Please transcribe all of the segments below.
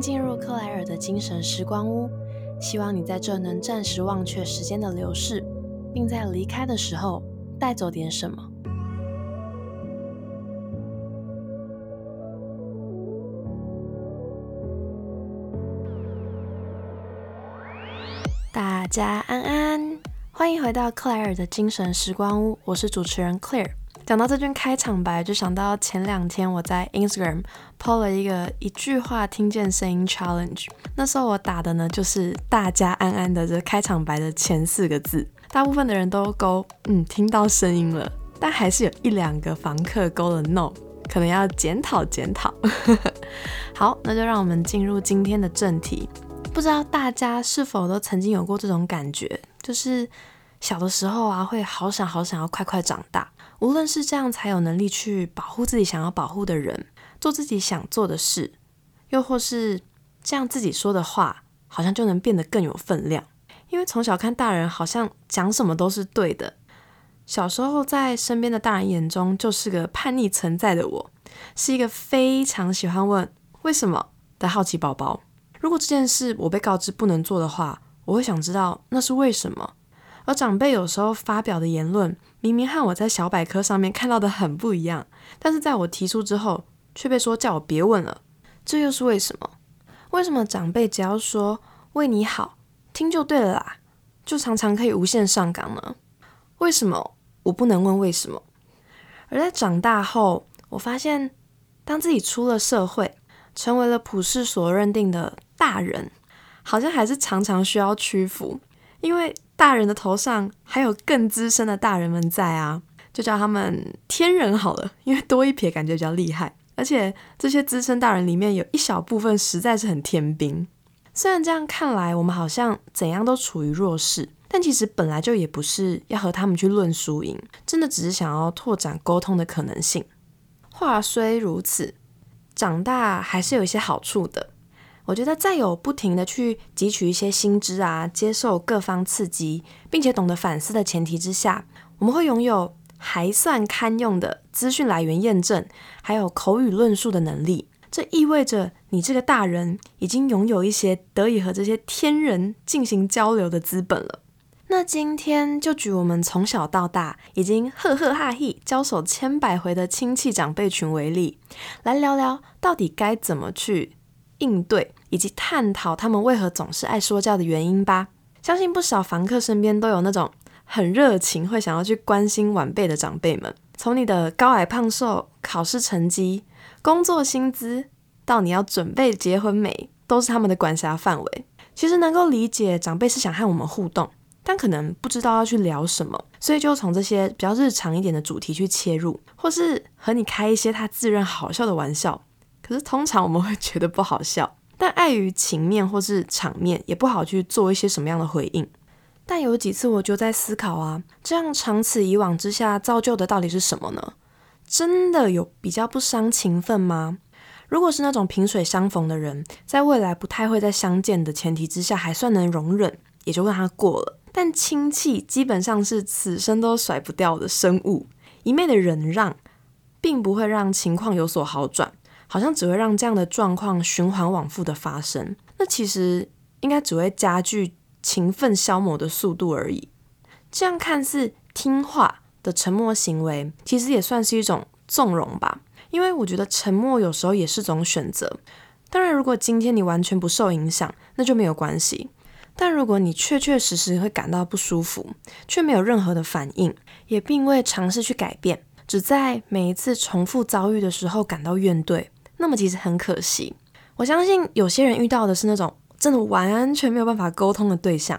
进入克莱尔的精神时光屋，希望你在这能暂时忘却时间的流逝，并在离开的时候带走点什么。大家安安，欢迎回到克莱尔的精神时光屋，我是主持人 Clare。讲到这句开场白，就想到前两天我在 Instagram po 了一个一句话听见声音 challenge。那时候我打的呢就是“大家安安”的这开场白的前四个字，大部分的人都勾嗯听到声音了，但还是有一两个房客勾了 no，可能要检讨检讨。好，那就让我们进入今天的正题。不知道大家是否都曾经有过这种感觉，就是小的时候啊，会好想好想要快快长大。无论是这样才有能力去保护自己想要保护的人，做自己想做的事，又或是这样自己说的话，好像就能变得更有分量。因为从小看大人好像讲什么都是对的，小时候在身边的大人眼中就是个叛逆存在的我，是一个非常喜欢问为什么的好奇宝宝。如果这件事我被告知不能做的话，我会想知道那是为什么。而长辈有时候发表的言论，明明和我在小百科上面看到的很不一样，但是在我提出之后，却被说叫我别问了。这又是为什么？为什么长辈只要说为你好，听就对了啦，就常常可以无限上岗呢？为什么我不能问为什么？而在长大后，我发现，当自己出了社会，成为了普世所认定的大人，好像还是常常需要屈服，因为。大人的头上还有更资深的大人们在啊，就叫他们天人好了，因为多一撇感觉比较厉害。而且这些资深大人里面有一小部分实在是很天兵。虽然这样看来，我们好像怎样都处于弱势，但其实本来就也不是要和他们去论输赢，真的只是想要拓展沟通的可能性。话虽如此，长大还是有一些好处的。我觉得，在有不停的去汲取一些新知啊，接受各方刺激，并且懂得反思的前提之下，我们会拥有还算堪用的资讯来源验证，还有口语论述的能力。这意味着你这个大人已经拥有一些得以和这些天人进行交流的资本了。那今天就举我们从小到大已经赫赫哈嘿交手千百回的亲戚长辈群为例，来聊聊到底该怎么去应对。以及探讨他们为何总是爱说教的原因吧。相信不少房客身边都有那种很热情、会想要去关心晚辈的长辈们。从你的高矮胖瘦、考试成绩、工作薪资，到你要准备结婚没，都是他们的管辖范围。其实能够理解长辈是想和我们互动，但可能不知道要去聊什么，所以就从这些比较日常一点的主题去切入，或是和你开一些他自认好笑的玩笑。可是通常我们会觉得不好笑。但碍于情面或是场面，也不好去做一些什么样的回应。但有几次我就在思考啊，这样长此以往之下，造就的到底是什么呢？真的有比较不伤情分吗？如果是那种萍水相逢的人，在未来不太会再相见的前提之下，还算能容忍，也就让他过了。但亲戚基本上是此生都甩不掉的生物，一昧的忍让，并不会让情况有所好转。好像只会让这样的状况循环往复的发生，那其实应该只会加剧情奋消磨的速度而已。这样看似听话的沉默行为，其实也算是一种纵容吧。因为我觉得沉默有时候也是种选择。当然，如果今天你完全不受影响，那就没有关系。但如果你确确实实会感到不舒服，却没有任何的反应，也并未尝试去改变，只在每一次重复遭遇的时候感到怨怼。那么其实很可惜，我相信有些人遇到的是那种真的完全没有办法沟通的对象。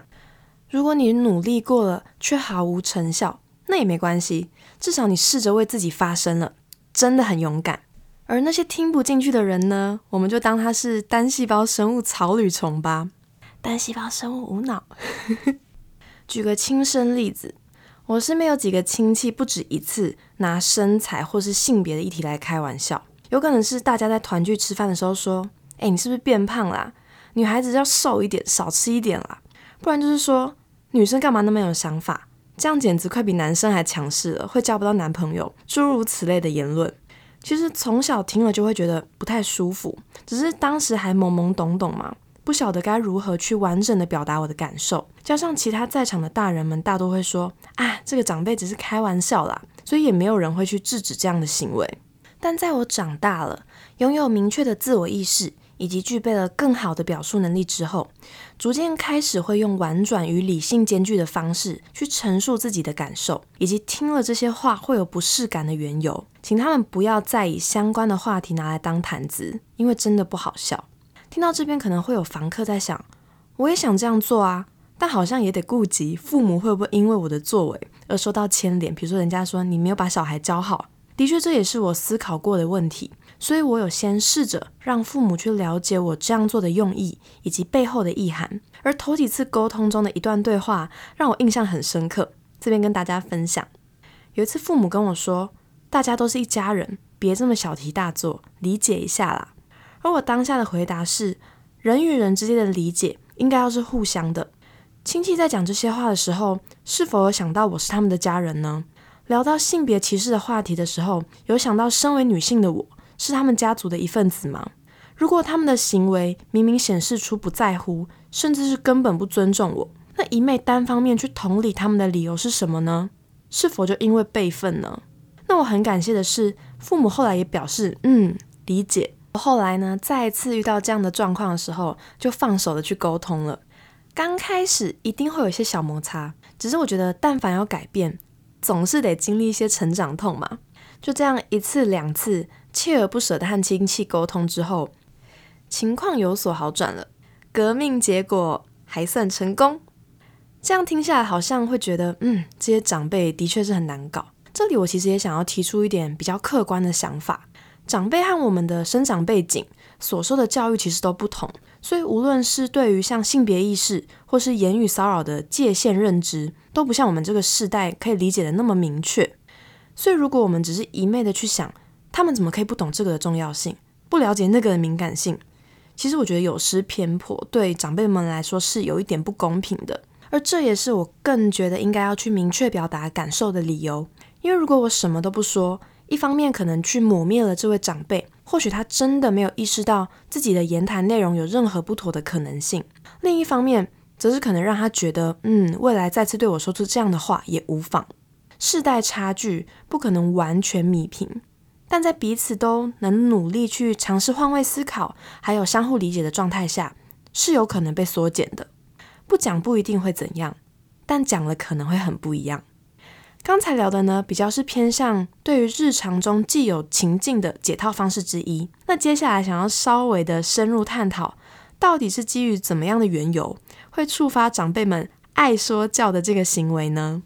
如果你努力过了却毫无成效，那也没关系，至少你试着为自己发声了，真的很勇敢。而那些听不进去的人呢，我们就当他是单细胞生物草履虫吧。单细胞生物无脑。举个亲身例子，我身边有几个亲戚不止一次拿身材或是性别的议题来开玩笑。有可能是大家在团聚吃饭的时候说：“哎，你是不是变胖啦？女孩子要瘦一点，少吃一点啦。不然就是说女生干嘛那么有想法？这样简直快比男生还强势了，会交不到男朋友。诸如此类的言论，其实从小听了就会觉得不太舒服，只是当时还懵懵懂懂嘛，不晓得该如何去完整的表达我的感受。加上其他在场的大人们大多会说：“啊，这个长辈只是开玩笑啦。”所以也没有人会去制止这样的行为。但在我长大了，拥有明确的自我意识。以及具备了更好的表述能力之后，逐渐开始会用婉转与理性兼具的方式去陈述自己的感受，以及听了这些话会有不适感的缘由，请他们不要再以相关的话题拿来当谈资，因为真的不好笑。听到这边可能会有房客在想，我也想这样做啊，但好像也得顾及父母会不会因为我的作为而受到牵连，比如说人家说你没有把小孩教好，的确这也是我思考过的问题。所以，我有先试着让父母去了解我这样做的用意以及背后的意涵。而头几次沟通中的一段对话，让我印象很深刻。这边跟大家分享，有一次父母跟我说：“大家都是一家人，别这么小题大做，理解一下啦。”而我当下的回答是：人与人之间的理解应该要是互相的。亲戚在讲这些话的时候，是否有想到我是他们的家人呢？聊到性别歧视的话题的时候，有想到身为女性的我。是他们家族的一份子吗？如果他们的行为明明显示出不在乎，甚至是根本不尊重我，那一昧单方面去同理他们的理由是什么呢？是否就因为辈分呢？那我很感谢的是，父母后来也表示，嗯，理解。后来呢，再一次遇到这样的状况的时候，就放手的去沟通了。刚开始一定会有一些小摩擦，只是我觉得，但凡要改变，总是得经历一些成长痛嘛。就这样一次两次。锲而不舍的和亲戚沟通之后，情况有所好转了，革命结果还算成功。这样听下来，好像会觉得，嗯，这些长辈的确是很难搞。这里我其实也想要提出一点比较客观的想法：长辈和我们的生长背景所受的教育其实都不同，所以无论是对于像性别意识或是言语骚扰的界限认知，都不像我们这个世代可以理解的那么明确。所以，如果我们只是一昧的去想，他们怎么可以不懂这个的重要性，不了解那个的敏感性？其实我觉得有失偏颇，对长辈们来说是有一点不公平的。而这也是我更觉得应该要去明确表达感受的理由。因为如果我什么都不说，一方面可能去抹灭了这位长辈，或许他真的没有意识到自己的言谈内容有任何不妥的可能性；另一方面，则是可能让他觉得，嗯，未来再次对我说出这样的话也无妨。世代差距不可能完全弥平。但在彼此都能努力去尝试换位思考，还有相互理解的状态下，是有可能被缩减的。不讲不一定会怎样，但讲了可能会很不一样。刚才聊的呢，比较是偏向对于日常中既有情境的解套方式之一。那接下来想要稍微的深入探讨，到底是基于怎么样的缘由，会触发长辈们爱说教的这个行为呢？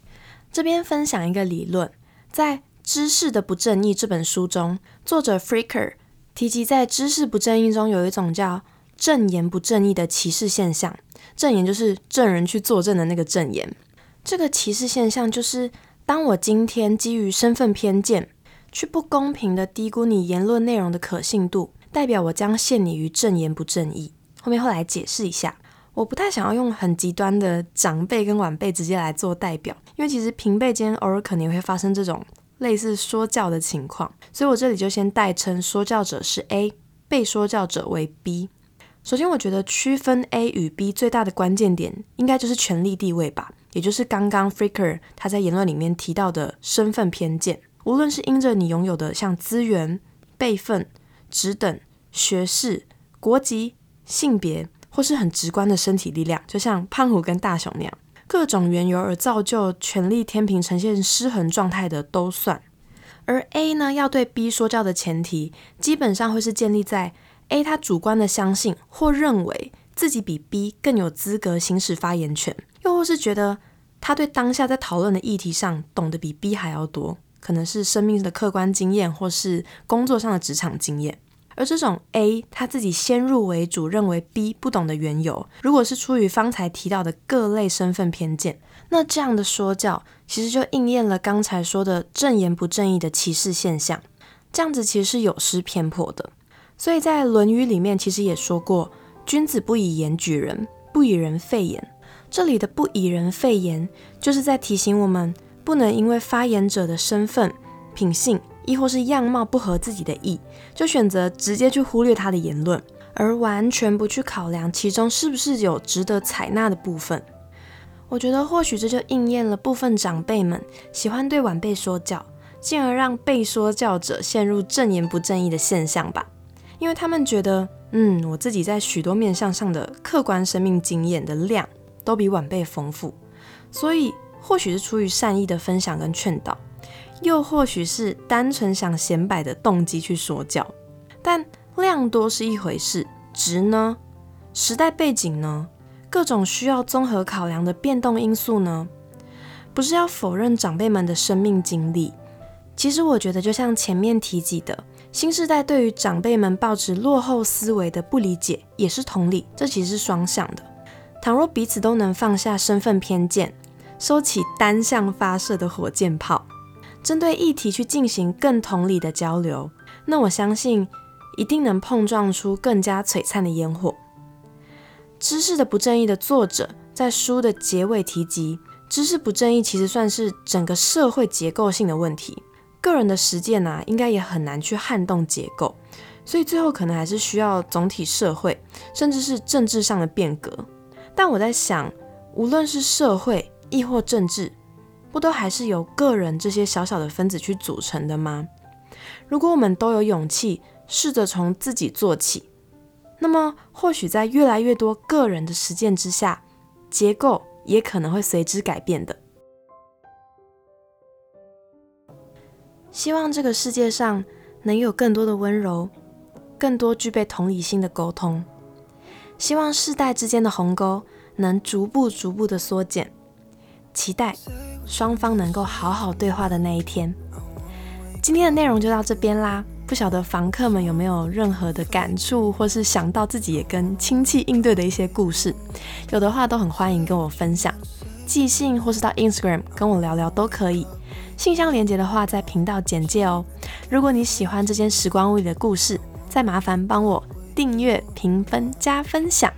这边分享一个理论，在。《知识的不正义》这本书中，作者 Freaker 提及，在知识不正义中有一种叫“证言不正义”的歧视现象。证言就是证人去作证的那个证言。这个歧视现象就是，当我今天基于身份偏见，去不公平的低估你言论内容的可信度，代表我将陷你于正言不正义。后面后来解释一下，我不太想要用很极端的长辈跟晚辈直接来做代表，因为其实平辈间偶尔可能会发生这种。类似说教的情况，所以我这里就先代称说教者是 A，被说教者为 B。首先，我觉得区分 A 与 B 最大的关键点，应该就是权力地位吧，也就是刚刚 Freaker 他在言论里面提到的身份偏见。无论是因着你拥有的像资源、辈分、职等、学士、国籍、性别，或是很直观的身体力量，就像胖虎跟大雄那样。各种缘由而造就权力天平呈现失衡状态的都算，而 A 呢要对 B 说教的前提，基本上会是建立在 A 他主观的相信或认为自己比 B 更有资格行使发言权，又或是觉得他对当下在讨论的议题上懂得比 B 还要多，可能是生命的客观经验或是工作上的职场经验。而这种 A 他自己先入为主认为 B 不懂的缘由，如果是出于方才提到的各类身份偏见，那这样的说教其实就应验了刚才说的正言不正义的歧视现象。这样子其实是有失偏颇的。所以在《论语》里面其实也说过：“君子不以言举人，不以人废言。”这里的“不以人废言”就是在提醒我们，不能因为发言者的身份、品性。亦或是样貌不合自己的意，就选择直接去忽略他的言论，而完全不去考量其中是不是有值得采纳的部分。我觉得或许这就应验了部分长辈们喜欢对晚辈说教，进而让被说教者陷入正言不正义的现象吧。因为他们觉得，嗯，我自己在许多面向上的客观生命经验的量都比晚辈丰富，所以或许是出于善意的分享跟劝导，又或许是单纯想显摆的动机去说教。但量多是一回事，值呢？时代背景呢？各种需要综合考量的变动因素呢？不是要否认长辈们的生命经历，其实我觉得就像前面提及的。新时代对于长辈们抱持落后思维的不理解，也是同理，这其实是双向的。倘若彼此都能放下身份偏见，收起单向发射的火箭炮，针对议题去进行更同理的交流，那我相信一定能碰撞出更加璀璨的烟火。知识的不正义的作者在书的结尾提及，知识不正义其实算是整个社会结构性的问题。个人的实践呢，应该也很难去撼动结构，所以最后可能还是需要总体社会，甚至是政治上的变革。但我在想，无论是社会亦或政治，不都还是由个人这些小小的分子去组成的吗？如果我们都有勇气，试着从自己做起，那么或许在越来越多个人的实践之下，结构也可能会随之改变的。希望这个世界上能有更多的温柔，更多具备同理心的沟通。希望世代之间的鸿沟能逐步、逐步的缩减。期待双方能够好好对话的那一天。今天的内容就到这边啦。不晓得房客们有没有任何的感触，或是想到自己也跟亲戚应对的一些故事？有的话都很欢迎跟我分享，寄信或是到 Instagram 跟我聊聊都可以。信箱连接的话，在频道简介哦。如果你喜欢这间时光屋里的故事，再麻烦帮我订阅、评分、加分享。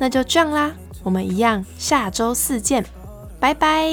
那就这样啦，我们一样下周四见，拜拜。